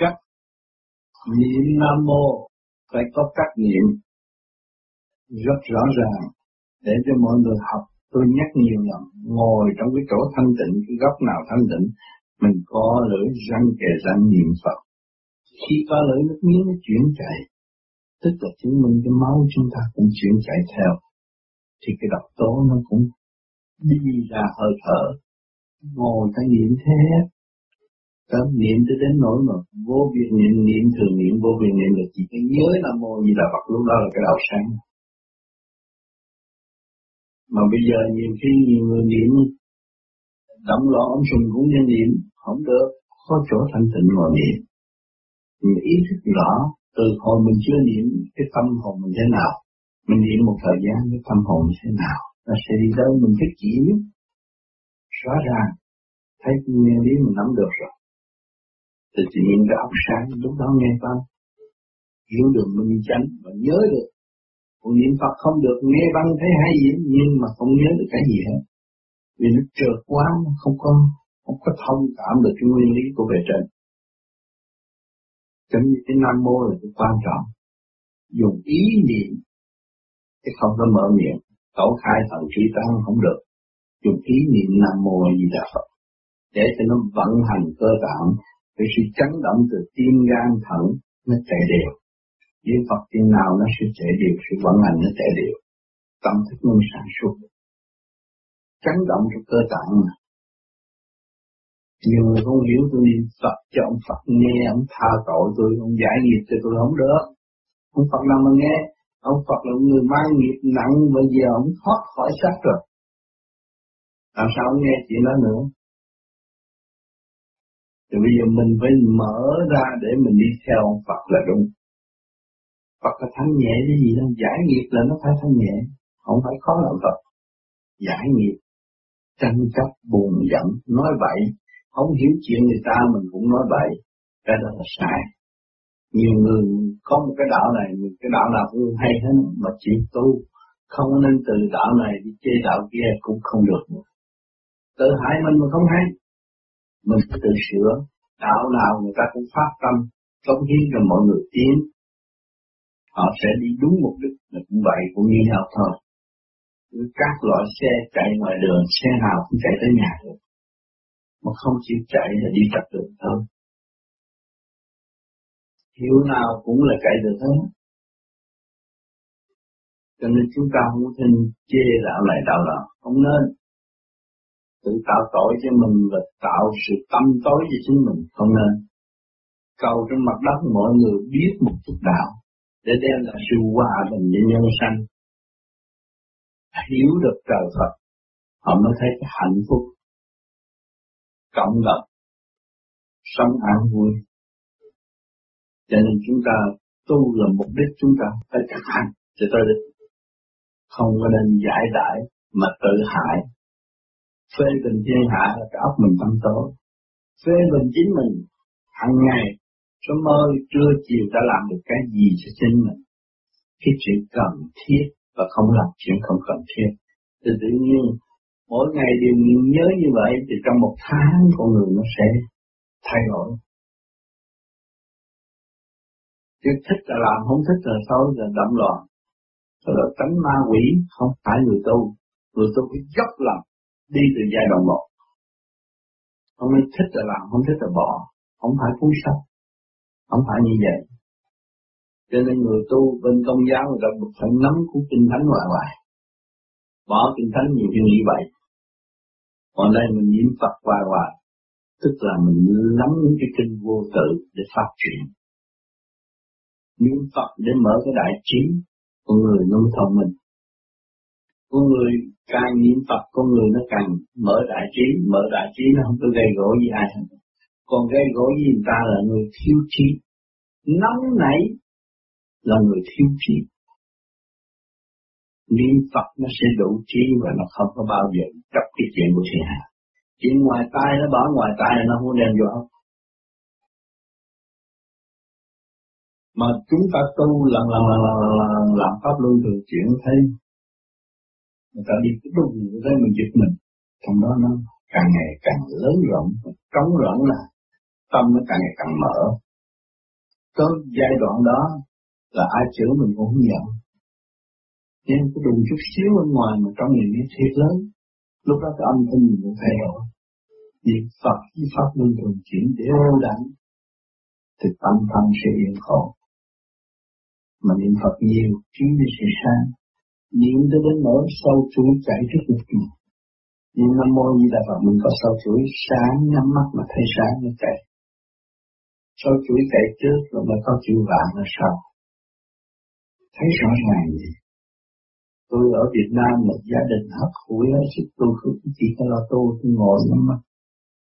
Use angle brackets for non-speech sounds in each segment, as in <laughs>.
cách niệm nam mô phải có cách niệm rất rõ ràng để cho mọi người học. Tôi nhắc nhiều lần, ngồi trong cái chỗ thanh tịnh, cái góc nào thanh tịnh, mình có lưỡi răng kề răng niệm Phật. Khi có lưỡi nước miếng nó chuyển chạy, tức là chứng minh cái máu chúng ta cũng chuyển chạy theo, thì cái độc tố nó cũng đi ra hơi thở. Ngồi ta niệm thế Tâm niệm tới đến nỗi mà vô việc niệm niệm thường niệm, vô việc niệm là chỉ cái nhớ Nam Mô như là Phật, lúc đó là cái đầu sáng. Mà bây giờ nhiều khi nhiều người niệm, động loạn ông sùng cũng như niệm, không được có chỗ thanh tịnh ngồi niệm. Mình ý thức rõ từ hồi mình chưa niệm, cái tâm hồn mình thế nào? Mình niệm một thời gian, cái tâm hồn mình thế nào? Nó sẽ đi đâu, mình thích chỉ rõ ràng, thấy nghe lý mình nắm được rồi thì tự nhiên cái óc sáng, lúc đó nghe pháp. Hiểu được minh chánh và nhớ được. Còn niệm Phật không được, nghe băng thấy hay gì, nhưng mà không nhớ được cái gì hết. Vì nó trượt quá, nó không có không có thông cảm được cái nguyên lý của bề trên. Cho nên cái nam mô là cái quan trọng. Dùng ý niệm, chứ không có mở miệng. Tổ khai thần trí tăng không được. Dùng ý niệm nam mô gì đà phật. Để cho nó vận hành cơ tạng vì sự chấn động từ tim gan thận, nó chạy đều. Niệm Phật chừng nào nó sẽ chạy đều, sự vận hành nó chạy đều. Tâm thức nó sản xuất chấn động cho cơ tạng mà. Nhiều người không hiểu tôi niệm Phật cho ông Phật nghe, ông tha tội tôi, ông giải nghiệp cho tôi, không được. Ông Phật nào mà nghe, ông Phật là người mang nghiệp nặng, bây giờ ông thoát khỏi xác rồi. Làm sao ông nghe chuyện đó nữa? Thì bây giờ mình phải mở ra để mình đi theo ông Phật là đúng. Phật là thanh nhẹ cái gì đâu, giải nghiệp là nó phải thanh nhẹ, không phải khó làm Phật. Giải nghiệp, tranh chấp, buồn giận, nói bậy, không hiểu chuyện người ta mình cũng nói bậy, cái đó là sai. Nhiều người có một cái đạo này, cái đạo nào cũng hay hết, mà chỉ tu, không nên từ đạo này đi chê đạo kia cũng không được nữa. Tự hại mình mà không hay mình phải tự sửa. Đạo nào người ta cũng phát tâm, cống hiến cho mọi người tiến. Họ sẽ đi đúng mục đích. Là cũng vậy, cũng như nhau thôi. Các loại xe chạy ngoài đường, xe nào cũng chạy tới nhà được. Mà không chịu chạy là đi trật đường thôi. Hiểu nào cũng là chạy được hết. Cho nên chúng ta không nên chê đạo này, đạo nào không nên tự tạo tội cho mình và tạo sự tâm tối cho chính mình. Không nên ờ, cầu trên mặt đất mọi người biết một chút đạo để đem lại sự hòa bình cho nhân sanh. Hiểu được trời Phật, họ mới thấy cái hạnh phúc. Cộng đồng, sống an vui. Cho nên chúng ta tu là mục đích chúng ta phải thực hành cho tới đích không có nên giải đại mà tự hại phê bình thiên hạ là cái óc mình tâm tối phê bình chính mình hàng ngày sớm mơ, trưa, chiều đã làm được cái gì cho chính mình? Cái chuyện cần thiết và không làm chuyện không cần thiết. Thì tự nhiên, mỗi ngày đều nhớ như vậy, thì trong một tháng con người nó sẽ thay đổi. Chứ thích là làm, không thích là thôi là đậm loạn Đó là tánh ma quỷ, không phải người tu. Người tu phải dốc lòng đi từ giai đoạn một. Ông ấy thích là làm, không thích là bỏ. Không phải cuốn sách không phải như vậy. Cho nên người tu bên công giáo người ta phải nắm của kinh thánh hoài hoài. Bỏ kinh thánh nhiều khi nghĩ vậy. Còn đây mình niệm Phật hoài hoài. Tức là mình nắm những cái kinh vô tự để phát triển. Niệm Phật để mở cái đại trí con người nông thông minh con người càng niệm Phật, con người nó càng mở đại trí, mở đại trí nó không có gây gỗ gì ai hết. Còn gây gỗ gì người ta là người thiếu trí. Nóng nảy là người thiếu trí. Niệm Phật nó sẽ đủ trí và nó không có bao giờ chấp cái chuyện của thiên hạ. Chuyện ngoài tai nó bỏ ngoài tai nó không đem vô không mà chúng ta tu lần lần lần lần lần, làm pháp luân thường chuyển thấy người ta đi cái đúng người thấy mình giật mình trong đó nó càng ngày càng lớn rộng, trống rỗng là tâm nó càng ngày càng mở Tới giai đoạn đó là ai chữa mình cũng không nhận Nhưng cái đụng chút xíu bên ngoài mà trong mình nó thiệt lớn. Lúc đó cái âm thanh mình cũng thay đổi. Niệm Phật, với Pháp luân thường chuyển đều đặn thì tâm thân sẽ yên khổ. Mà niệm Phật nhiều, trí nó sẽ sáng. Niệm tới đến nỗi sâu chuỗi chạy trước một kỳ. Nhưng Nam Mô Di Đà Phật mình có sâu chuỗi sáng nhắm mắt mà thấy sáng như vậy. Sâu chuỗi chạy trước rồi mới có chịu vạn ở sau. Thấy rõ ràng gì? Tôi ở Việt Nam một gia đình hấp hủi hết sức tôi không chỉ có lo tu tôi ngồi nhắm mắt.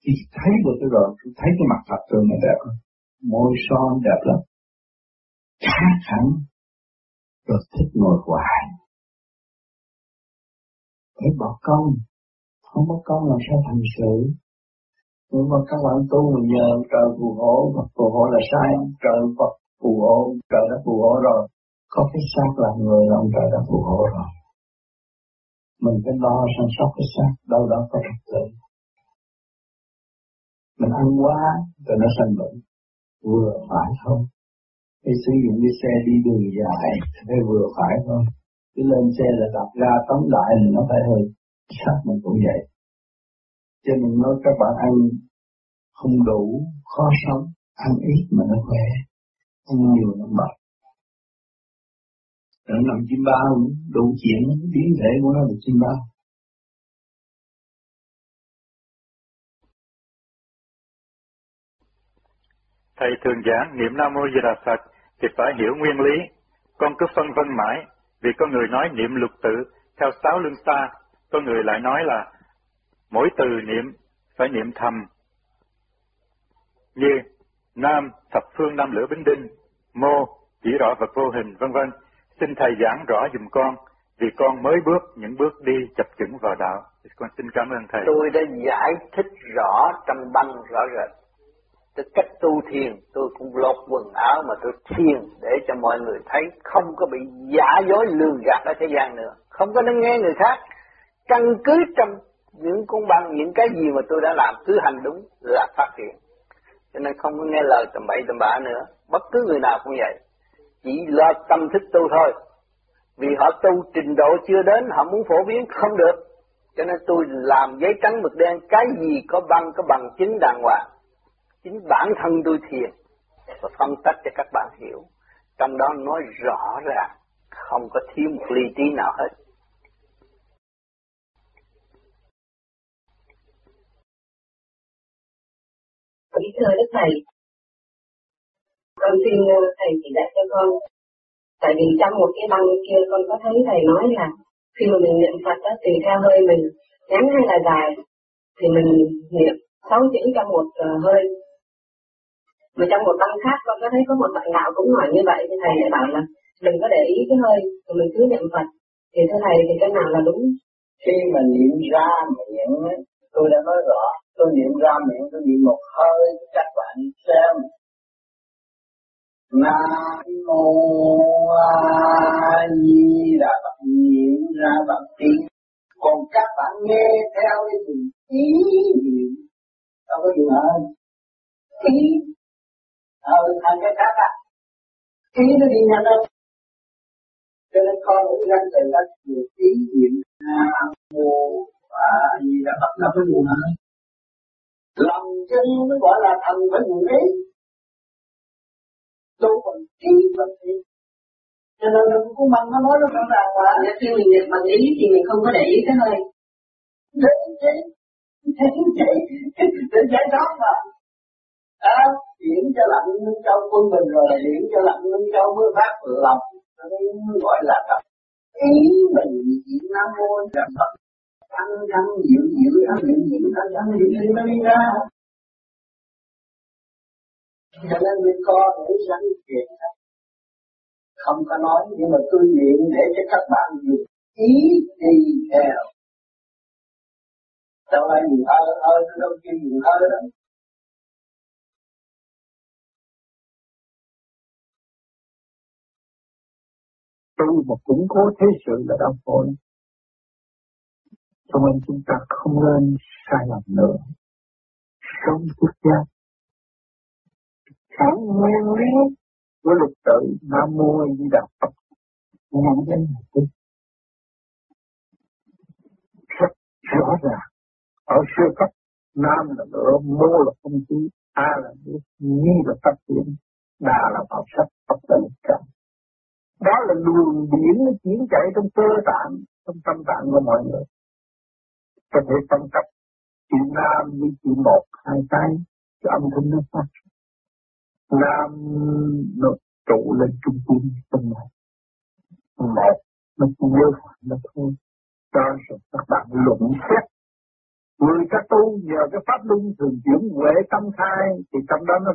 chỉ thấy được cái rồi, tôi thấy cái mặt Phật tôi này đẹp môi son đẹp lắm. Khác hẳn, rồi thích ngồi hoài. Phải bỏ công, không có công làm sao thành sự. Nhưng mà các bạn tu mà nhờ trời phù hộ, Phật phù hộ là sai? Trời Phật phù hộ, trời đã phù hộ rồi. Có cái xác làm người là ông trời đã phù hộ rồi. Mình phải lo săn sóc cái xác, đâu đó có trật tự. Mình ăn quá, rồi nó sanh bệnh. Vừa phải không? cái sử dụng cái xe đi đường dài, phải vừa phải thôi. Cứ lên xe là đập ra tóm lại thì nó phải hơi sắc mình cũng vậy. Cho nên nói các bạn ăn không đủ, khó sống, ăn ít mà nó khỏe, ăn nhiều nó mệt. Nó nằm chim bao, đủ chuyện, biến thể của nó là chim bao. Thầy thường giảng niệm Nam Mô Di Đà Phật thì phải hiểu nguyên lý. Con cứ phân vân mãi, vì có người nói niệm lục tự theo sáu lưng xa, có người lại nói là mỗi từ niệm phải niệm thầm. Như Nam thập phương nam lửa bính đinh, mô chỉ rõ vật vô hình, vân vân. Xin thầy giảng rõ dùm con, vì con mới bước những bước đi chập chững vào đạo. Con xin cảm ơn thầy. Tôi đã giải thích rõ trong băng rõ rệt cái cách tu thiền, tôi cũng lột quần áo mà tôi thiền để cho mọi người thấy không có bị giả dối lừa gạt ở thế gian nữa. Không có nên nghe người khác. Căn cứ trong những con bằng, những cái gì mà tôi đã làm, cứ hành đúng là phát hiện cho nên không có nghe lời tầm bậy tầm bạ nữa. Bất cứ người nào cũng vậy. Chỉ lo tâm thức tu thôi. Vì họ tu trình độ chưa đến, họ muốn phổ biến không được. Cho nên tôi làm giấy trắng mực đen, cái gì có băng, có bằng chứng đàng hoàng chính bản thân tôi thiền và phân tích cho các bạn hiểu. Trong đó nói rõ ràng không có thiếu một ly trí nào hết. Kính thưa Đức Thầy, con xin ờ, Thầy chỉ dạy cho con. Tại vì trong một cái băng kia con có thấy Thầy nói là khi mà mình niệm Phật đó, tùy theo hơi mình ngắn hay là dài, thì mình niệm sáu chữ trong một ờ, hơi mà trong một băng khác, con có thấy có một bạn đạo cũng hỏi như vậy, thì thầy lại bảo là đừng có để ý cái hơi mà mình cứ niệm phật. Thì thưa thầy, thì cái nào là đúng? Khi mà niệm ra miệng tôi đã nói rõ, tôi niệm ra miệng, tôi niệm một hơi các bạn xem. Nam mô A Di Đà Phật, niệm ra bằng tiếng. Còn các bạn nghe theo thì ý niệm, đâu có gì hơn ý ờ thành cái khác à ý nó đi nhanh đâu cho nên con cũng gắn từ rất nhiều ý niệm mô và gì là bắt đầu với nguồn hơn lòng chân mới gọi là thần với nguồn ý. Tu bằng ý bằng ý cho nên cũng bằng nó nói nó rõ ràng mà nếu khi mình niệm bằng ý thì mình không có để ý cái hơi. Đấy thế. Thế thế. Để giải thoát mà đó chuyển cho lạnh nâng châu quân bình rồi là chuyển cho lạnh nâng châu mới phát lòng. Mới gọi là tập ý mình chỉ nam mô là phật. Thăng thăng diệu diệu thăng diệu diệu thăng thăng diệu diệu nó đi ra cho nên mình co để sẵn chuyện không có nói, nhưng mà tôi niệm để cho các bạn dùng ý đi theo. Đâu ai dùng thơ thơ đâu kêu dùng thơ đó tu một củng cố thế sự là đau khổ. Cho nên chúng ta không nên sai lầm nữa. Sống quốc gia. Sáng nguyên lý. Của lục tự Nam Mô Di Đà Phật. Dân đến một rất rõ ràng. Ở xưa cấp Nam là lửa, Mô là không khí, A là nước, Nhi là phát triển, Đà là bảo sách Phật là lực cảm. Đó là luồng điển nó chuyển chạy trong cơ tạng, trong tâm tạng của mọi người. Trong thể phân cấp chuyện Nam với chuyện một, hai cái, cái âm thanh nó phát. Nam nó trụ lên trung tâm tâm này. Một, nó chỉ nhớ nó thôi. Cho rồi các bạn luận xét Người các tu nhờ cái pháp luân thường chuyển huệ tâm thai thì trong đó nó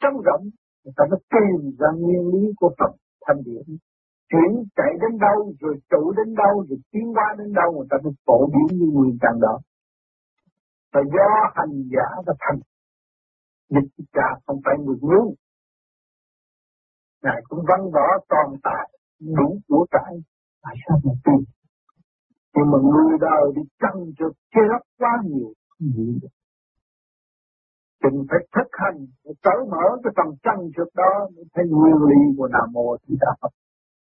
trống rộng, người ta nó tìm ra nguyên lý của Phật thâm điển. Chuyển chạy đến đâu, rồi trụ đến đâu, rồi tiến qua đến đâu, người ta mới phổ biến như nguyên căn đó. Và do hành giả và thành, dịch trà không phải người ngu. Ngài cũng văn võ toàn tại, đủ của cải, tại sao mà tin nhưng mà người đời đi chăn trượt che lấp quá nhiều không hiểu được Chúng phải thực hành, cởi mở cái phần chân trước đó để thấy nguyên lý của Nam Mô Thì Đà Phật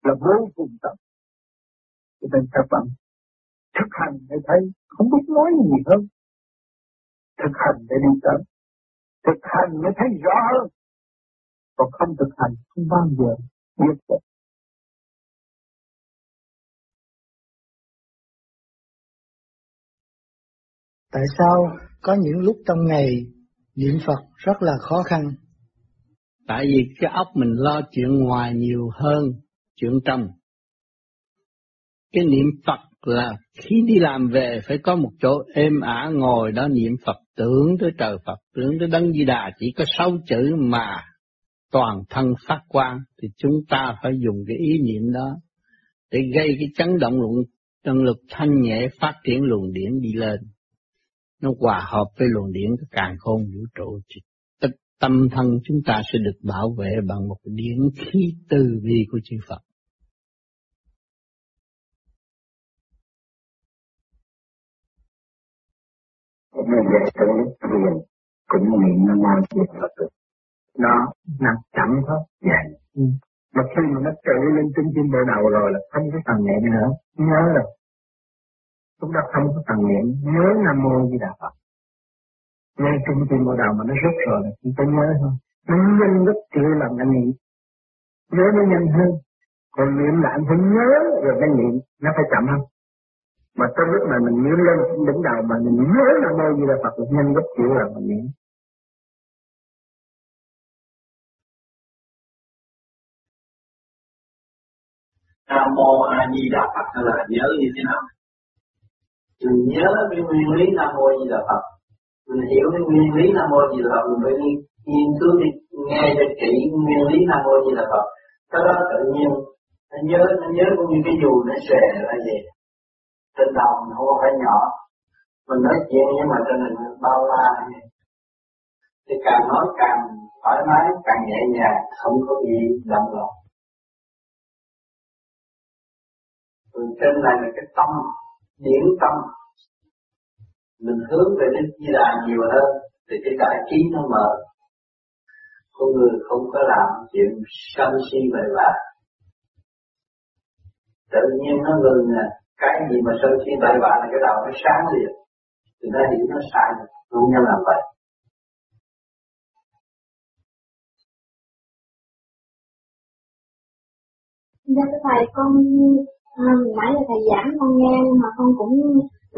là vô cùng tận. Cho nên các bạn thực hành để thấy không biết nói gì hơn. Thực hành để đi tới. Thực hành mới thấy rõ hơn. Còn không thực hành không bao giờ biết được. Tại sao có những lúc trong ngày niệm Phật rất là khó khăn? Tại vì cái óc mình lo chuyện ngoài nhiều hơn chuyện trong. Cái niệm Phật là khi đi làm về phải có một chỗ êm ả ngồi đó niệm Phật tưởng tới trời Phật, tưởng tới Đấng Di Đà chỉ có sáu chữ mà toàn thân phát quang thì chúng ta phải dùng cái ý niệm đó để gây cái chấn động luận năng lực thanh nhẹ phát triển luồng điển đi lên nó hòa hợp với luồng điển của càng khôn vũ trụ tất tâm thân chúng ta sẽ được bảo vệ bằng một điển khí từ bi của chư Phật. Thiền cũng niệm Nam Mô Di Phật nó nằm chậm thôi. Dạ. Ừ. Mà khi mà nó tự lên trung tim bộ đầu rồi là không có phần niệm nữa, nhớ rồi chúng ta không có cần niệm, nhớ nam mô di đà phật. Ngay trung tim bộ đầu mà nó rút rồi chỉ chúng ta nhớ thôi nó nhanh gấp triệu lần anh niệm. Nhớ nó nhanh hơn. Còn niệm là anh phải nhớ rồi cái niệm. Nó phải chậm hơn. Mà trong lúc mà mình nhớ lên đỉnh đầu mà mình nhớ nam mô di đà phật là nhanh gấp triệu lần mình niệm. Nam mô A Di Đà Phật, là nhớ như thế nào? Mình nhớ cái nguyên lý nam mô di đà phật. Mình hiểu cái nguyên lý nam mô di đà phật, mình phải nghiên cứu đi, nghe cho kỹ nguyên lý nam mô di đà phật. Cái đó tự nhiên. Nó nhớ nó nhớ cũng như cái dù nó xòe ra vậy. Trên đầu mình không phải nhỏ. Mình nói chuyện nhưng mà trên mình bao la thì càng nói càng thoải mái, càng nhẹ nhàng, không có gì động lòng rồi trên này là cái tâm điển tâm. Mình hướng về Đức Di Đà nhiều hơn, thì cái đại trí nó mở con người không có làm chuyện sân si bậy bạ. Tự nhiên nó ngừng nè, cái gì mà sân si bậy bạ là cái đầu nó sáng liền. Thì nó hiểu nó sai không nên làm vậy. Dạ thầy, con à, nãy là thầy giảng con nghe nhưng mà con cũng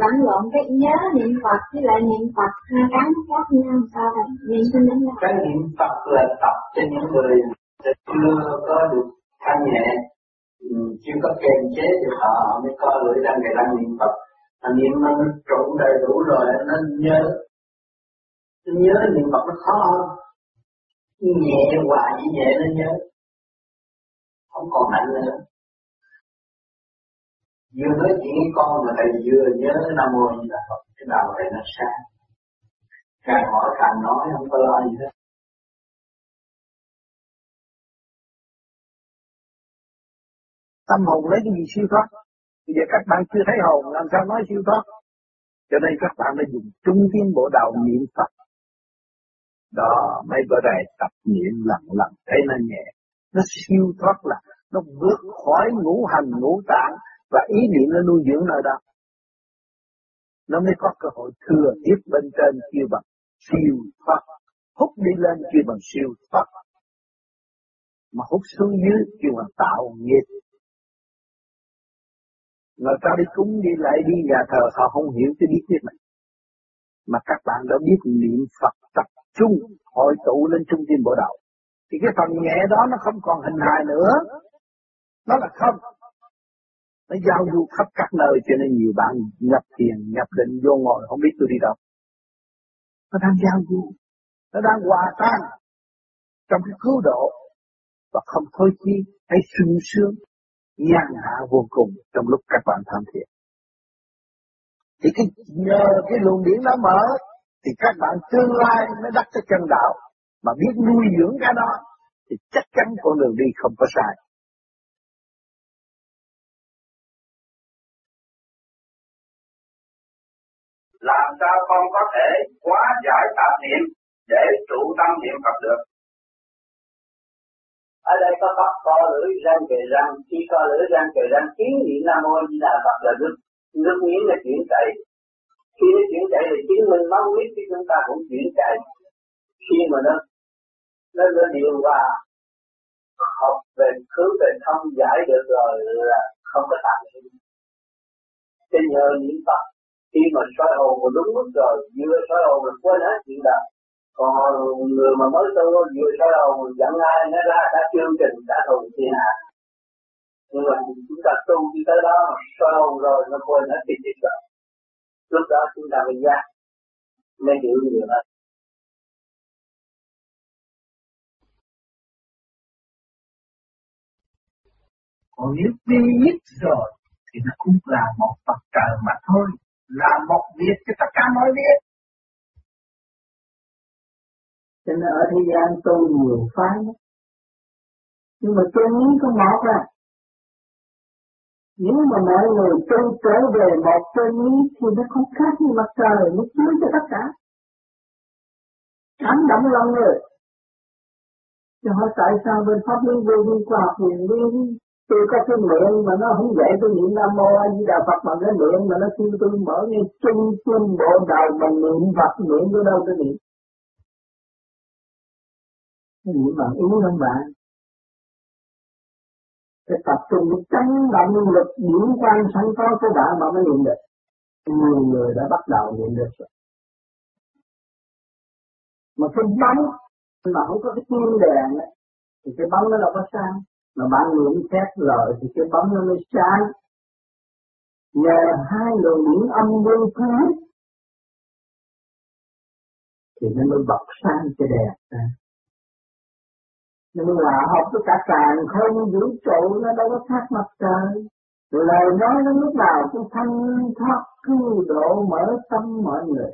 lẫn lộn cái nhớ niệm Phật với lại niệm Phật hai cái nó khác nhau sao thầy? Niệm cho đến đâu? cái niệm Phật là tập cho những người chưa có được thanh nhẹ. Ừ, chưa có kềm chế thì họ, họ mới co lưỡi ra ngày đang niệm Phật. Mà niệm nó trụ đầy đủ rồi nó nhớ. Nó nhớ niệm Phật nó khó hơn. Nhẹ hoài nhẹ nó nhớ. Không còn nặng nữa như nói chuyện với con mà thầy vừa nhớ nam mô như là Phật, cái đầu thầy nó sáng. Càng hỏi càng nói không có lo gì hết. Tâm hồn lấy cái gì siêu thoát? Bây giờ các bạn chưa thấy hồn, làm sao nói siêu thoát? Cho nên các bạn đã dùng trung tâm bộ đầu niệm Phật. Đó, mấy bữa này tập niệm lặng lặng thấy nó nhẹ. Nó siêu thoát là nó vượt khỏi ngũ hành, ngũ tạng và ý niệm nó nuôi dưỡng nơi đó. Nó mới có cơ hội thừa tiếp bên trên kêu bằng siêu thoát. Hút đi lên kêu bằng siêu thoát. Mà hút xuống dưới kêu bằng tạo nghiệp. Người ta đi cúng đi lại đi nhà thờ, họ không hiểu cái bí quyết này. Mà các bạn đã biết niệm Phật tập trung, hội tụ lên trung tâm bộ đạo. Thì cái phần nhẹ đó nó không còn hình hài nữa. Nó là không nó giao du khắp các nơi, cho nên nhiều bạn nhập thiền nhập định vô ngồi, không biết tôi đi đâu. Nó đang giao du. Nó đang hòa tan trong cái cứu độ. Và không thôi chi hay sung sướng, nhàn hạ vô cùng trong lúc các bạn tham thiền thì cái nhờ cái luồng điển nó mở, thì các bạn tương lai mới đắc cái chân đạo. Mà biết nuôi dưỡng cái đó, thì chắc chắn con đường đi không có sai. Làm sao con có thể quá giải tạp niệm để trụ tâm niệm Phật được? Ở đây có Phật co lưỡi răng kề răng, khi co lưỡi răng kề răng, kiến niệm nam mô di đà Phật là nước nước miếng là chuyển chạy khi nó chuyển chạy thì chứng minh máu huyết thì chúng ta cũng chuyển chạy khi mà nó nó nó điều hòa học về khứ về thông giải được rồi là không có tạm niệm. Cho nhờ niệm Phật khi mà soi hồn mà đúng mức rồi vừa soi hồn mình quên hết chuyện đời. Còn người mà mới tu vừa soi hồn dẫn ai, nó ra đã chương trình, đã thù thiên hạ nhưng mà chúng ta tu đi tới đó mà soi hồn rồi, nó quên hết cái chuyện đời lúc đó chúng ta mới giác, mới hiểu nhiều hơn còn nếu biết rồi, thì nó cũng là một Phật trời mà thôi là một việc cho tất cả mọi việc. Cho nên ở thế gian tu nhiều phái. Nhưng mà tôi lý có một à nếu mà mọi người tu trở về một chân lý thì nó không khác như mặt trời, nó chiếu cho tất cả. Cảm động lòng người. Cho hỏi tại sao bên pháp lý vô vi khoa học huyền tôi có cái miệng mà nó không dạy tôi niệm nam mô a di đà phật bằng cái miệng mà nó kêu tôi mở nghe trung tâm bộ đầu mà niệm phật niệm tôi đâu tôi niệm. Cái niệm bằng yếu không bạn? Cái tập trung cái chấn động lực điển quan sẵn có của bạn mà mới niệm được. Nhiều người đã bắt đầu niệm được rồi. Mà cái bóng mà không có cái kim đèn ấy, thì cái bóng nó đâu có sao mà bạn niệm xét rồi thì cái bóng nó mới sáng. Nhờ hai luồng điển âm vô thứ thì nó mới bật sáng cái đẹp ra. Nhưng mà học với cả càng không vũ trụ, nó đâu có khác mặt trời. Lời nói nó lúc nào cũng thanh thoát, cứu độ, mở tâm mọi người.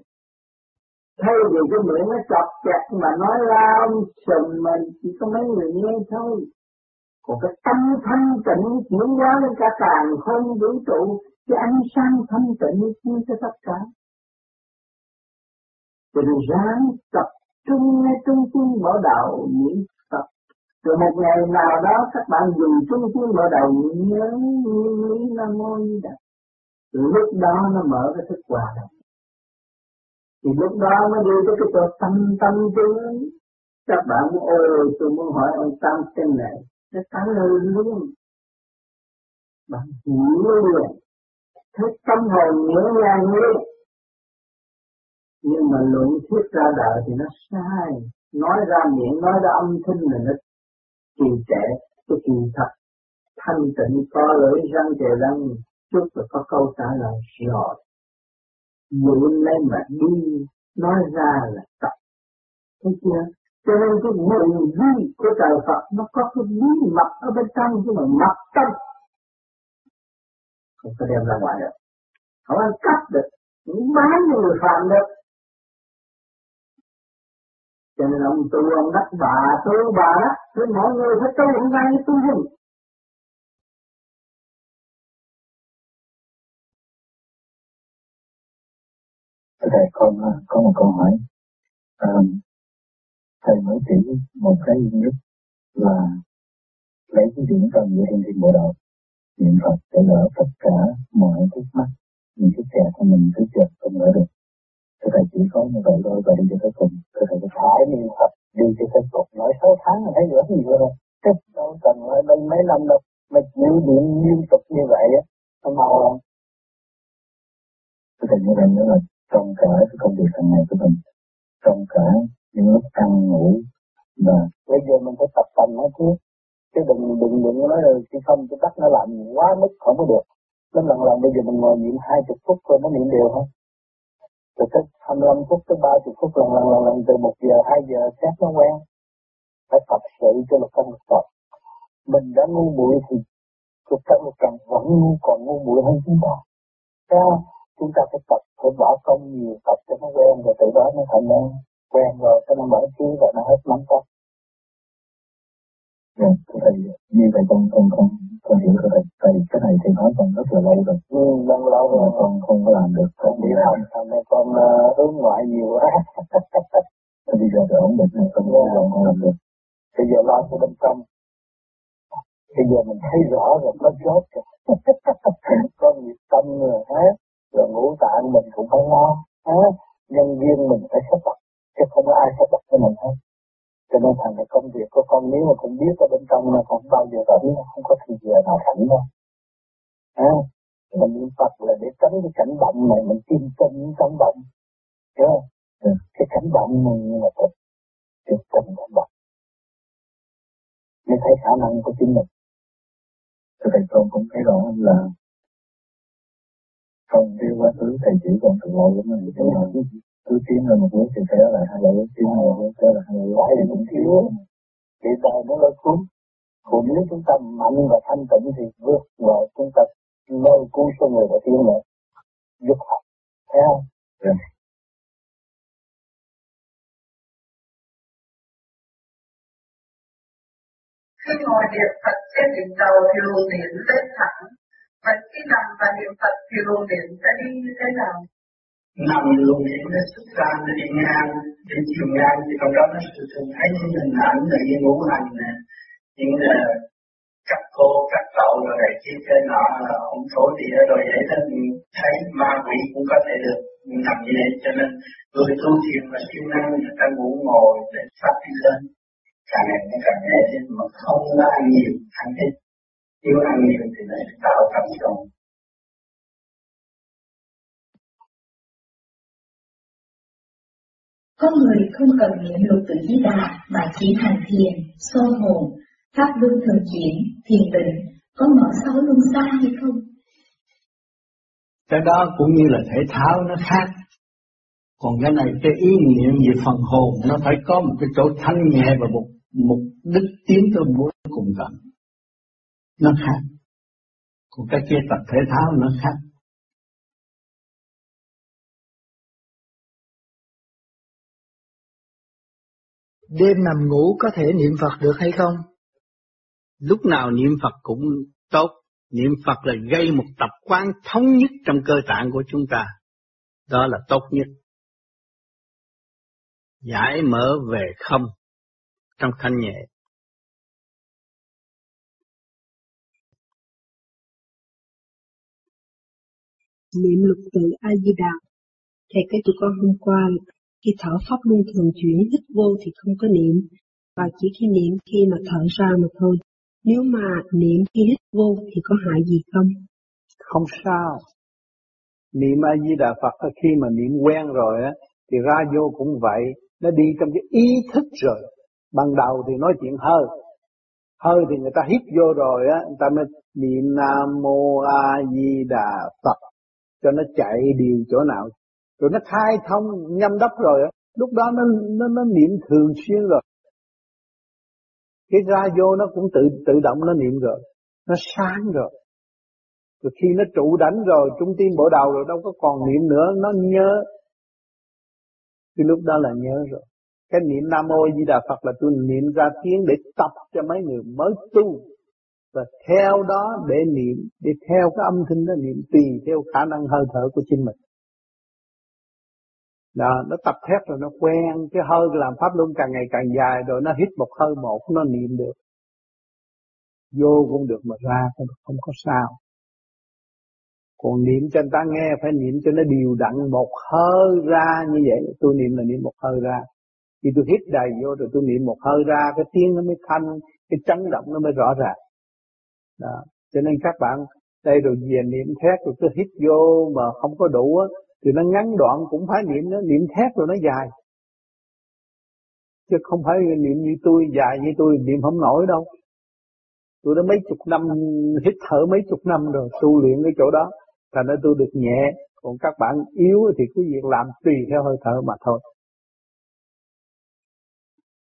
Thay vì cái miệng nó chọc chặt mà nói ra ông sừng mình, chỉ có mấy người nghe thôi còn cái tâm thanh tịnh chuyển hóa lên cả càng không vũ trụ, cái ánh sáng thanh tịnh chiếu cho tất cả. Tình ráng tập trung ngay trung tâm mở đầu niệm Phật. Rồi một ngày nào đó các bạn dùng trung tâm mở đầu nhớ nguyên lý nam mô Di đà. Lúc đó nó mở cái thức quả đồng thì lúc đó mới đi tới cái chỗ tâm tâm tướng các bạn ôi tôi muốn hỏi ông tam tên này nó trả lời luôn bạn hiểu liền thấy tâm hồn nhớ nhàng luôn nhưng mà luận thuyết ra đời thì nó sai. Nói ra miệng, nói ra âm thanh là nó trì trệ, cái kỳ thật. Thanh tịnh có lưỡi, răng trời răng, chút là có câu trả lời rồi. Dụ lấy mà đi, nói ra là tập. Thấy chưa? Cho nên cái mùi vi của trời Phật nó có cái bí mật ở bên trong nhưng mà mật tâm. Không có đem ra ngoài được. Không ăn cắp được. Không bán cho người phạm được. Cho nên ông tu ông đắc bà tu bà đó thì mọi người phải tu hôm nay tu dùng Thầy con có một câu hỏi. À, thầy mới chỉ một cái duy nhất là lấy cái điểm cần của thiên thiên bộ đạo niệm Phật để đỡ tất cả mọi khúc mắc. Những cái kẹt của mình cứ chợt không đỡ được. Thưa thầy, chỉ có như vậy thôi và đi cho tới cùng. Thưa thầy, phải niệm Phật, đi cho tới cùng. Nói sáu tháng là thấy rất nhiều rồi. Thế đâu cần ở bên mấy năm đâu. Mà chịu điện liên tục như vậy á nó mau không? thưa thầy, như vậy nữa là trong cả cái công việc hàng ngày của mình, trong cả những lúc ăn ngủ. Và bây giờ mình phải tập tành nó chứ chứ đừng đừng đừng nói là khi không cái bắt nó làm quá mức không có được. Nên lần lần bây giờ mình ngồi niệm hai chục phút rồi nó niệm đều không từ tới 25 phút, tới 30 phút, lần lần lần lần, từ một giờ, hai giờ xét nó quen. Phải tập sự cho là không tập mình đã ngu muội thì cuộc sống một cần vẫn còn ngu muội hơn chúng ta. Sao chúng ta phải tập, phải bỏ công nhiều, tập cho nó quen, rồi từ đó nó thành năng quen rồi cho nó mở trí và nó hết nắm tóc Dạ, thầy như vậy con con con con hiểu rồi thầy. Thầy cái này thì nói con rất là lâu rồi. Ừ, lâu lâu rồi con không có làm được. Con đi học thằng này con uh, hướng ngoại nhiều quá. bây giờ thì ổn định này con yeah. Dạ. con làm được. Bây giờ lo cho bên trong. Bây giờ mình thấy rõ rồi nó chốt rồi. <laughs> con nhiệt tâm rồi ha. Rồi ngũ tạng mình cũng phải lo. Ha. Nhân viên mình phải sắp đặt. Chứ không có ai sắp đặt cho mình hết. Cho nên thành cái công việc của con nếu mà con biết ở bên trong là không bao giờ rảnh không có thời giờ nào rảnh đâu. À, mình niệm Phật là để tránh cái cảnh động này mình tin tin những cảnh động. Hiểu không? Ừ. cái cảnh động này là thật cái tình cảnh động. Mới thấy khả năng của chính mình. Thầy con cũng thấy rõ là không biết quá khứ thầy chỉ còn lắm rồi cho nên cứ tiến lên một bước thì kéo lại hai bước tiến lên một bước kéo lại hai bước phải thì cũng thiếu. thì đời nó lôi cuốn còn nếu chúng ta mạnh và thanh tịnh thì vượt ngoài chúng ta lôi cuốn số người và tiến nữa giúp họ. Thấy không. Dạ. khi ngồi niệm Phật trên đỉnh đầu thì luồng niệm lên thẳng. Và khi nằm và niệm Phật thì luồng niệm sẽ đi như thế nào nằm luôn niệm nó xuất ra nó đi ngang đi chiều ngang, thì trong đó nó sự thường thấy những hình ảnh là những ngũ hành nè, những ờ, là cắt cô cắt tàu rồi này kia trên nọ ông thổ địa rồi vậy đó thấy ma quỷ cũng có thể được nằm như vậy. Cho nên người tu thiền và siêu năng người ta ngủ ngồi, để phát đi lên. Càng ngày nó càng nhẹ thêm mà không có ăn nhiều, ăn ít. Nếu ăn nhiều thì lại tạo cảm xúc. Có người không cần niệm lục tự di đà mà chỉ hành thiền, soi hồn, pháp luân thường chuyển, thiền định, có mở sáu luân xa hay không? Cái đó cũng như là thể thao nó khác. Còn cái này cái ý niệm về phần hồn nó phải có một cái chỗ thanh nhẹ và một mục đích tiến tới muốn cùng tận. Nó khác. Còn cái kia tập thể thao nó khác. Đêm nằm ngủ có thể niệm Phật được hay không? Lúc nào niệm Phật cũng tốt. Niệm Phật là gây một tập quán thống nhất trong cơ tạng của chúng ta. Đó là tốt nhất. Giải mở về không trong thanh nhẹ. Niệm lục tự A-di-đà. Thầy cái tụi con hôm qua khi thở pháp luân thường chuyển hít vô thì không có niệm, và chỉ khi niệm khi mà thở ra mà thôi. Nếu mà niệm khi hít vô thì có hại gì không? Không sao. Niệm A Di Đà Phật khi mà niệm quen rồi á thì ra vô cũng vậy, nó đi trong cái ý thức rồi. Ban đầu thì nói chuyện hơi, hơi thì người ta hít vô rồi á, người ta mới niệm Nam Mô A Di Đà Phật cho nó chạy điều chỗ nào rồi nó khai thông, nhâm đốc rồi lúc đó nó nó nó niệm thường xuyên rồi. Cái ra vô nó cũng tự tự động nó niệm rồi, nó sáng rồi. Rồi khi nó trụ đánh rồi, trung tim bộ đầu rồi, đâu có còn niệm nữa, nó nhớ. Thì lúc đó là nhớ rồi. Cái niệm nam mô di đà phật là tôi niệm ra tiếng để tập cho mấy người mới tu. Và theo đó để niệm, để theo cái âm thanh đó niệm tùy theo khả năng hơi thở của chính mình đó, nó tập thét rồi nó quen cái hơi làm pháp luân càng ngày càng dài rồi nó hít một hơi một nó niệm được. Vô cũng được mà ra cũng không có sao. Còn niệm cho người ta nghe phải niệm cho nó điều đặn một hơi ra như vậy. Tôi niệm là niệm một hơi ra. Khi tôi hít đầy vô rồi tôi niệm một hơi ra cái tiếng nó mới thanh cái chấn động nó mới rõ ràng. Đó. cho nên các bạn đây rồi về niệm thét rồi cứ hít vô mà không có đủ á thì nó ngắn đoạn cũng phải niệm nó niệm thét rồi nó dài. Chứ không phải niệm như tôi dài như tôi niệm không nổi đâu. Tôi đã mấy chục năm hít thở mấy chục năm rồi tu luyện cái chỗ đó. Thành ra tôi được nhẹ. Còn các bạn yếu thì cứ việc làm tùy theo hơi thở mà thôi.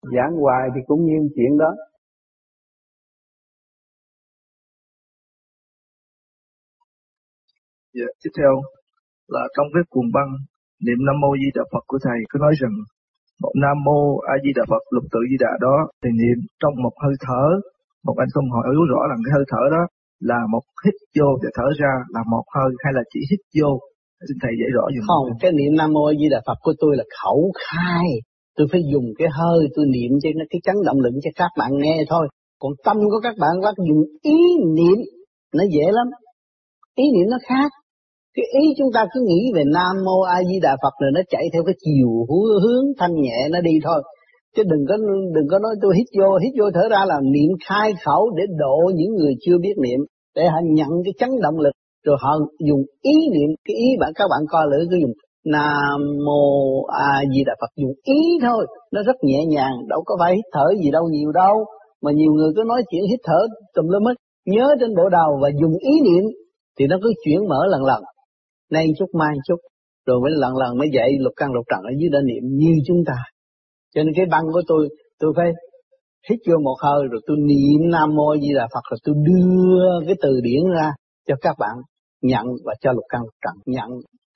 Giảng hoài thì cũng như chuyện đó. Dạ, tiếp theo là trong cái cuồng băng, niệm Nam Mô Di Đà Phật của Thầy, có nói rằng, một Nam Mô A Di Đà Phật, lục tự Di Đà đó, thì niệm trong một hơi thở. Một anh không hỏi rõ rằng cái hơi thở đó là một hít vô và thở ra, là một hơi hay là chỉ hít vô? Xin thầy dạy rõ dùm không, cái niệm nam mô di đà phật của tôi là khẩu khai. Tôi phải dùng cái hơi tôi niệm cho nó, cái chấn động lực cho các bạn nghe thôi. Còn tâm của các bạn bắt dùng ý niệm, nó dễ lắm. Ý niệm nó khác cái ý chúng ta cứ nghĩ về nam mô a di đà phật rồi nó chạy theo cái chiều hướng thanh nhẹ nó đi thôi. Chứ đừng có đừng có nói tôi hít vô hít vô thở ra là niệm khai khẩu để độ những người chưa biết niệm, để họ nhận cái chấn động lực, rồi họ dùng ý niệm, cái ý bạn, các bạn coi lưỡi cứ dùng nam mô a di đà phật, dùng ý thôi, nó rất nhẹ nhàng, đâu có phải hít thở gì đâu, nhiều đâu. Mà nhiều người cứ nói chuyện hít thở tùm lum hết, nhớ trên bộ đầu và dùng ý niệm, thì nó cứ chuyển mở lần lần nay chút, mai chút. Rồi mới lần lần mới dậy lục căn lục trần ở dưới đó niệm như chúng ta. Cho nên cái băng của tôi tôi phải hít vô một hơi rồi tôi niệm nam mô di đà phật rồi tôi đưa cái từ điển ra cho các bạn nhận và cho lục căn lục trần nhận.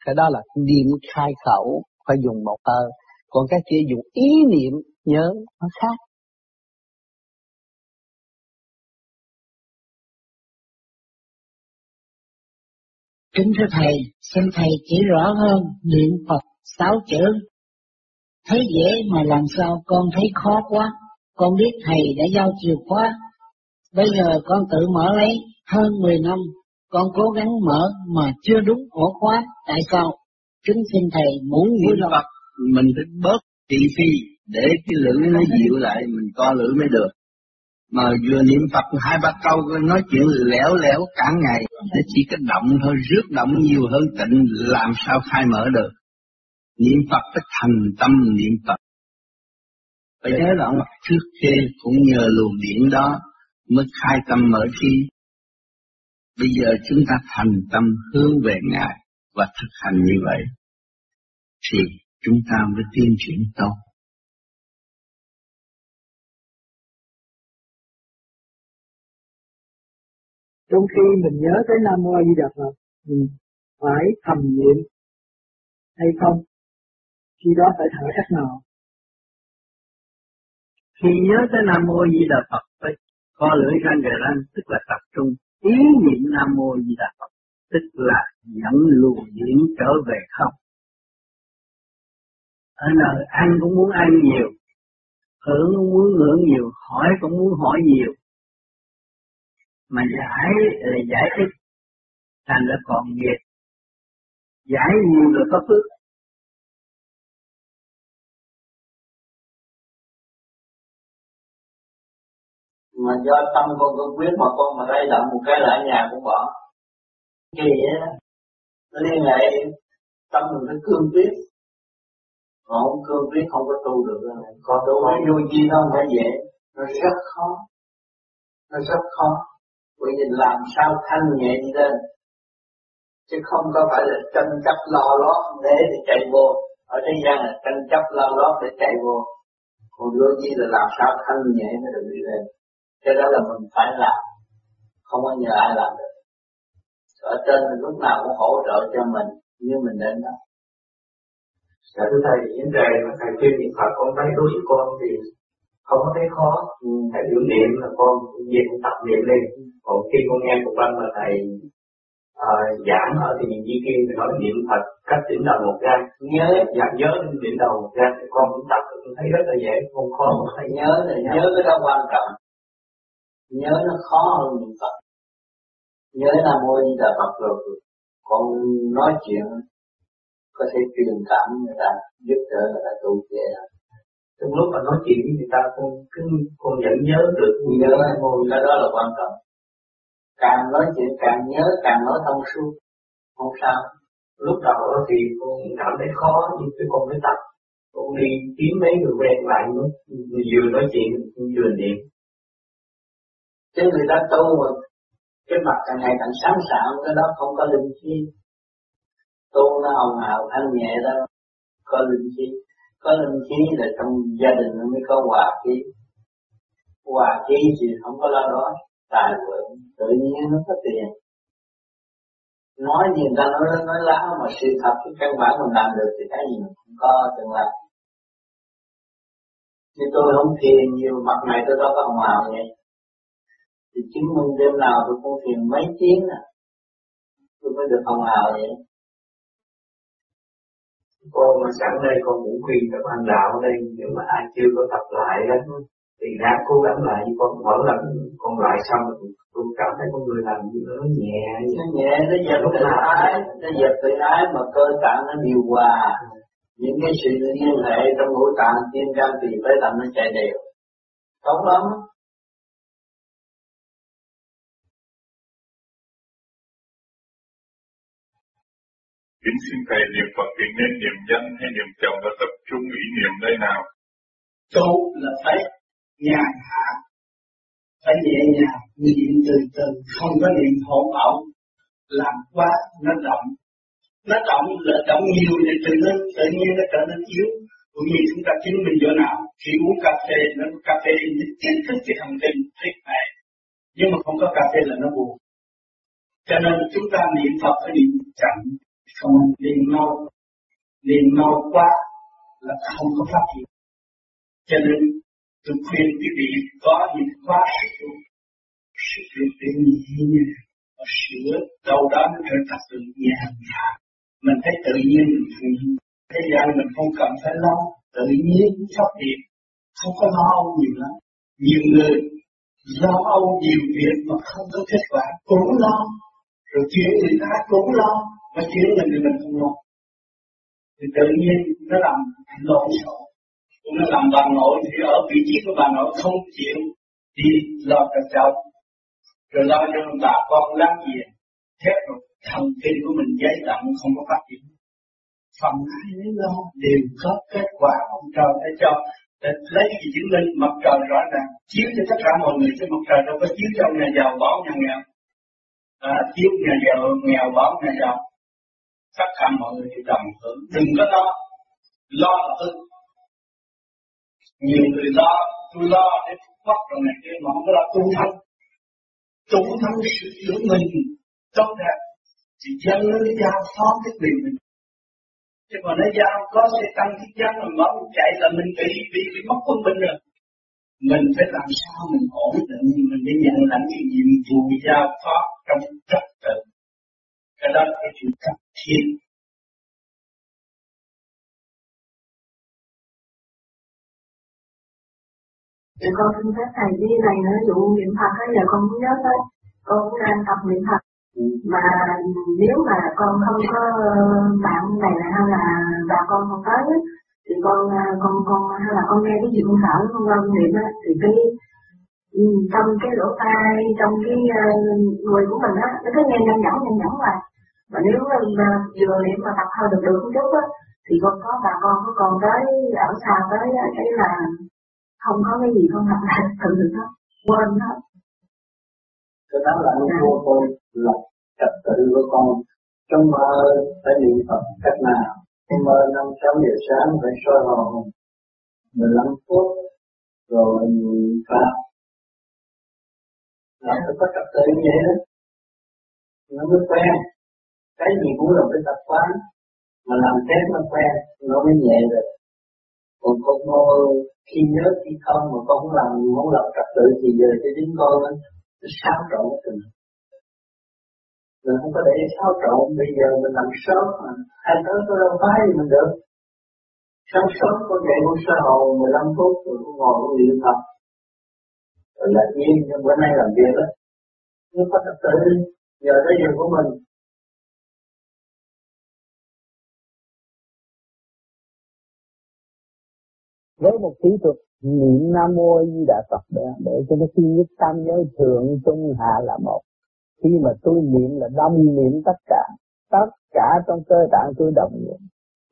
Cái đó là niệm khai khẩu, phải dùng một hơi. Còn cái kia dùng ý niệm, nhớ, nó khác. Kính thưa Thầy, xin Thầy chỉ rõ hơn niệm Phật sáu chữ. Thấy dễ mà làm sao con thấy khó quá. Con biết Thầy đã giao chìa khóa. Bây giờ con tự mở lấy hơn 10 năm. Con cố gắng mở mà chưa đúng ổ khóa. Tại sao? Kính xin Thầy muốn lòng. Phật mình phải bớt thị phi để cái lưỡi nó dịu lại mình co lưỡi mới được mà vừa niệm Phật, hai ba câu nói chuyện lẻo lẻo cả ngày. Nó chỉ cái động thôi, rước động nhiều hơn tịnh, làm sao khai mở được? Niệm Phật phải thành tâm niệm Phật. Phải nhớ là ông trước kia cũng nhờ luồng điển đó mới khai tâm mở trí. Bây giờ chúng ta thành tâm hướng về Ngài và thực hành như vậy thì chúng ta mới tiến triển tốt. Trong khi mình nhớ tới Nam Mô A Di Đà Phật, mình phải thầm niệm hay không? Khi đó phải thở cách nào? Khi nhớ tới Nam Mô A Di Đà Phật, phải co lưỡi răng gà răng tức là tập trung ý niệm Nam Mô A Di Đà Phật, tức là dẫn luồng điển trở về không? Ở nơi ăn cũng muốn ăn nhiều, hưởng cũng muốn hưởng nhiều, hỏi cũng muốn hỏi nhiều mà giải là giải thích thành là còn nghiệp. Giải nhiều là có phước. Mà do tâm con cương quyết mà con mà lay động một cái lại nhà cũng bỏ. Kỳ á nó liên hệ tâm mình nó cương quyết. Mà không cương quyết không có tu được còn tu. Phải vô chi nó không phải dễ. Nó rất khó. Nó rất khó bởi vì làm sao thanh nhẹ đi lên? Chứ không có phải là tranh chấp lo lót để để chạy vô. Ở thế gian là tranh chấp lo lót để chạy vô. Còn đôi khi là làm sao thanh nhẹ mới được đi lên. Cái đó là mình phải làm. Không có nhờ ai làm được. Ở trên lúc nào cũng hỗ trợ cho mình như mình đến đó Dạ thưa thầy, những đề mà thầy khuyên niệm Phật con thấy đối với con thì không có thấy khó. Ừ. Thầy biểu niệm là con về cũng tập niệm lên. Còn khi con nghe một văn mà thầy uh, giảng ở thì Di Kiên thì nói niệm Phật cách đỉnh đầu một gan. Nhớ, dạ nhớ đỉnh đầu một gan thì con cũng tập con thấy rất là dễ, không khó. Thầy nhớ là nhớ cái đó quan trọng. nhớ nó khó hơn niệm Phật nhớ Nam Mô Di Đà Phật rồi con nói chuyện có thể truyền cảm người ta giúp đỡ người ta tu dễ trong lúc mà nói chuyện với người ta con cứ con vẫn nhớ được nhớ Mô cái đó là quan trọng. Càng nói chuyện càng nhớ càng nói thông suốt. Không sao. Lúc đầu thì con cảm thấy khó nhưng cái con mới tập. Con đi kiếm mấy người quen lại nữa vừa nói chuyện vừa niệm. Chứ người ta tu mà cái mặt càng ngày càng sáng sảng cái đó không có linh chi. Tu nó hồng hào thanh nhẹ đó có linh chi có linh khí là trong gia đình nó mới có hòa khí. Hòa khí thì không có lo đó, tài vượng, tự nhiên nó có tiền. Nói gì người ta nói nói láo mà sự thật cái căn bản mình làm được thì cái gì mình cũng có tương lai như tôi không thiền nhiều, mặt này tôi đâu có hồng hào vậy. Thì chứng minh đêm nào tôi cũng thiền mấy tiếng à tôi mới được hồng hào vậy con mà sẵn đây con cũng khuyên các anh đạo đây nếu mà ai chưa có tập lại đó thì ráng cố gắng lại con vẫn là con lại xong tôi cảm thấy con người làm như nó nhẹ. Nó nhẹ nó dẹp tự ái nó dẹp tự ái mà cơ tạng nó điều hòa. Những cái sự liên hệ trong ngũ tạng tim gan tỳ phế thận nó chạy đều. Tốt lắm xin Thầy niệm Phật thì nên niệm danh hay niệm chồng và tập trung ý niệm nơi nào? Tu là phải nhàn hạ, phải nhẹ nhàng, niệm từ từ, không có niệm hỗn ẩu, làm quá nó động. Nó động là động nhiều thì tự nhiên, tự nhiên nó trở nên yếu. Cũng như chúng ta chứng minh chỗ nào, khi uống cà phê, nó có cà phê nó kích thích cái thần kinh thích này. Nhưng mà không có cà phê là nó buồn. Cho nên chúng ta niệm Phật phải niệm chậm, không liền mau. liền mau quá là không có phát hiện. Cho nên, tôi khuyên quý vị có những khóa sự sự việc để nhẹ và sửa, đâu đó nó trở thành tự nhiên mình thấy tự nhiên mình phụ thế gian mình không cần phải lo. Tự nhiên phát hiện, không có lo âu nhiều lắm. Nhiều người lo âu nhiều việc mà không có kết quả, cũng lo rồi chuyện người ta cũng lo mà chuyện mình thì mình không lo thì tự nhiên nó làm lộn xộn nó làm bà nội thì ở vị trí của bà nội không chịu đi lo cho cháu. Rồi lo cho bà con lắm gì thép rồi, thần kinh của mình giấy động không có phát triển. Phần ai lấy lo, đều có kết quả ông trời đã cho. Để lấy gì chứng minh, mặt trời rõ ràng, chiếu cho tất cả mọi người, chứ mặt trời đâu có chiếu cho nhà giàu bỏ nhà nghèo à, chiếu nhà giàu nghèo bỏ nhà giàu. Tất cả mọi người đều đồng hưởng. Đừng có lo. Lo là ưng nhiều người lo. Tôi lo để bắt rồi này kia mà không có lo. Tu thân. Tu thân sự sửa mình. Tốt đẹp thì dân nó giao phó cái quyền mình. Chứ còn nó giao có sẽ tăng cái dân mà mở chạy là mình bị bị bị mất quân bình rồi mình phải làm sao mình ổn định mình để nhận lãnh cái nhiệm vụ giao phó trong trật tự cái đó là cái chuyện cấp thiết Thì con xin phép thầy đi này nữa, dụ niệm Phật ấy giờ con cũng nhớ tới, con cũng đang tập niệm Phật. Mà nếu mà con không có bạn này hay là bà con không tới thì con à, con con, hay là con nghe cái gì con sợ con lâm niệm á thì cái ừ, trong cái lỗ tai, trong cái à, người của mình á, nó cứ nghe nhanh nhẫn nhanh nhẫn hoài. Mà nếu mà vừa niệm mà tập hơi được được một chút á, thì con có bà con có còn tới, ở xa tới cái là không có cái gì con học lại <laughs> tự được hết quên hết cái đó là nó vô tôi là trật tự của con trong mơ phải niệm Phật cách nào? Trong mơ năm sáu giờ sáng phải soi hồn 15 phút, rồi niệm Pháp nó phải có trật tự như vậy đó. Nó mới quen. Cái gì cũng là cái tập quán, mà làm thế nó quen, nó mới nhẹ được. Còn con mơ khi nhớ, khi không, mà con không làm, không lập trật tự thì giờ cho chính con nó xáo trộn cái tình mình không có để xáo trộn bây giờ mình làm sớm mà. Hai tới có đâu phái mình được? Sáng sớm con dậy con sơ hồn 15 phút rồi con ngồi con niệm Phật rồi là yên nhưng bữa nay làm việc đó cứ có tập tự giờ tới giờ của mình. Với một kỹ thuật niệm nam mô di đà phật để, để cho nó khi nhất tam giới thượng trung hạ là một khi mà tôi niệm là đâm niệm tất cả tất cả trong cơ tạng tôi động niệm.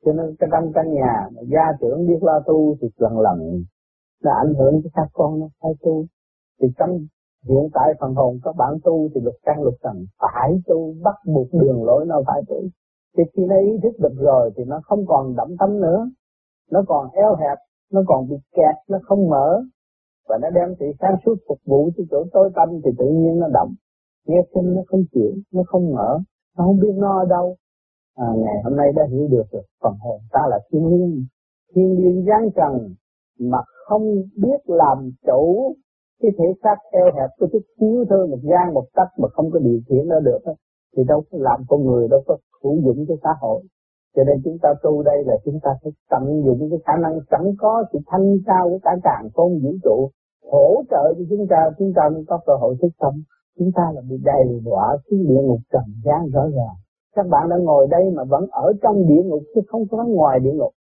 Cho nên cái trong căn nhà mà gia trưởng biết lo tu thì lần lần là ảnh hưởng cho các con nó phải tu. Thì trong hiện tại phần hồn các bạn tu thì lục căn lục trần phải tu, bắt buộc đường lối nó phải tu. Thì khi nó ý thức được rồi thì nó không còn đậm tâm nữa. Nó còn eo hẹp, nó còn bị kẹt, nó không mở. Và nó đem sự sáng suốt phục vụ cho chỗ tối tâm thì tự nhiên nó động nghe kinh nó không chịu nó không mở nó không biết nó ở đâu. À, ngày hôm nay đã hiểu được rồi. Phần hồn ta là thiên liêng. Thiên liêng giáng trần mà không biết làm chủ cái thể xác eo hẹp có chút xíu thôi một gian một tấc mà không có điều khiển nó được thì đâu có làm con người đâu có hữu dụng cho xã hội. Cho nên chúng ta tu đây là chúng ta phải tận dụng cái khả năng sẵn có sự thanh cao của cả càng con vũ trụ hỗ trợ cho chúng ta chúng ta mới có cơ hội thức tâm chúng ta là bị đầy đọa xuống địa ngục trần gian rõ ràng. Các bạn đang ngồi đây mà vẫn ở trong địa ngục chứ không có ngoài địa ngục.